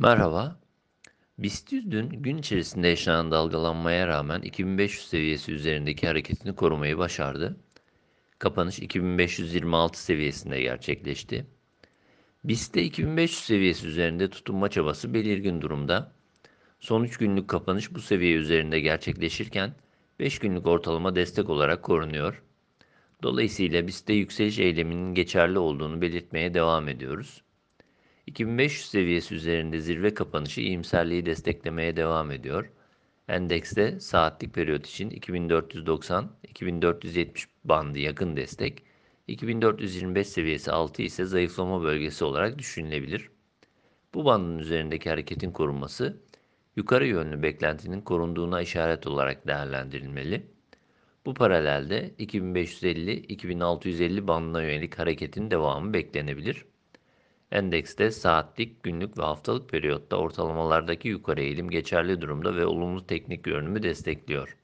Merhaba. BIST 100 dün gün içerisinde yaşanan dalgalanmaya rağmen 2500 seviyesi üzerindeki hareketini korumayı başardı. Kapanış 2526 seviyesinde gerçekleşti. BIST'te 2500 seviyesi üzerinde tutunma çabası belirgin durumda. Son 3 günlük kapanış bu seviye üzerinde gerçekleşirken 5 günlük ortalama destek olarak korunuyor. Dolayısıyla BIST'te yükseliş eyleminin geçerli olduğunu belirtmeye devam ediyoruz. 2500 seviyesi üzerinde zirve kapanışı iyimserliği desteklemeye devam ediyor. Endekste saatlik periyot için 2490-2470 bandı yakın destek, 2425 seviyesi altı ise zayıflama bölgesi olarak düşünülebilir. Bu bandın üzerindeki hareketin korunması yukarı yönlü beklentinin korunduğuna işaret olarak değerlendirilmeli. Bu paralelde 2550-2650 bandına yönelik hareketin devamı beklenebilir. Endekste saatlik, günlük ve haftalık periyotta ortalamalardaki yukarı eğilim geçerli durumda ve olumlu teknik görünümü destekliyor.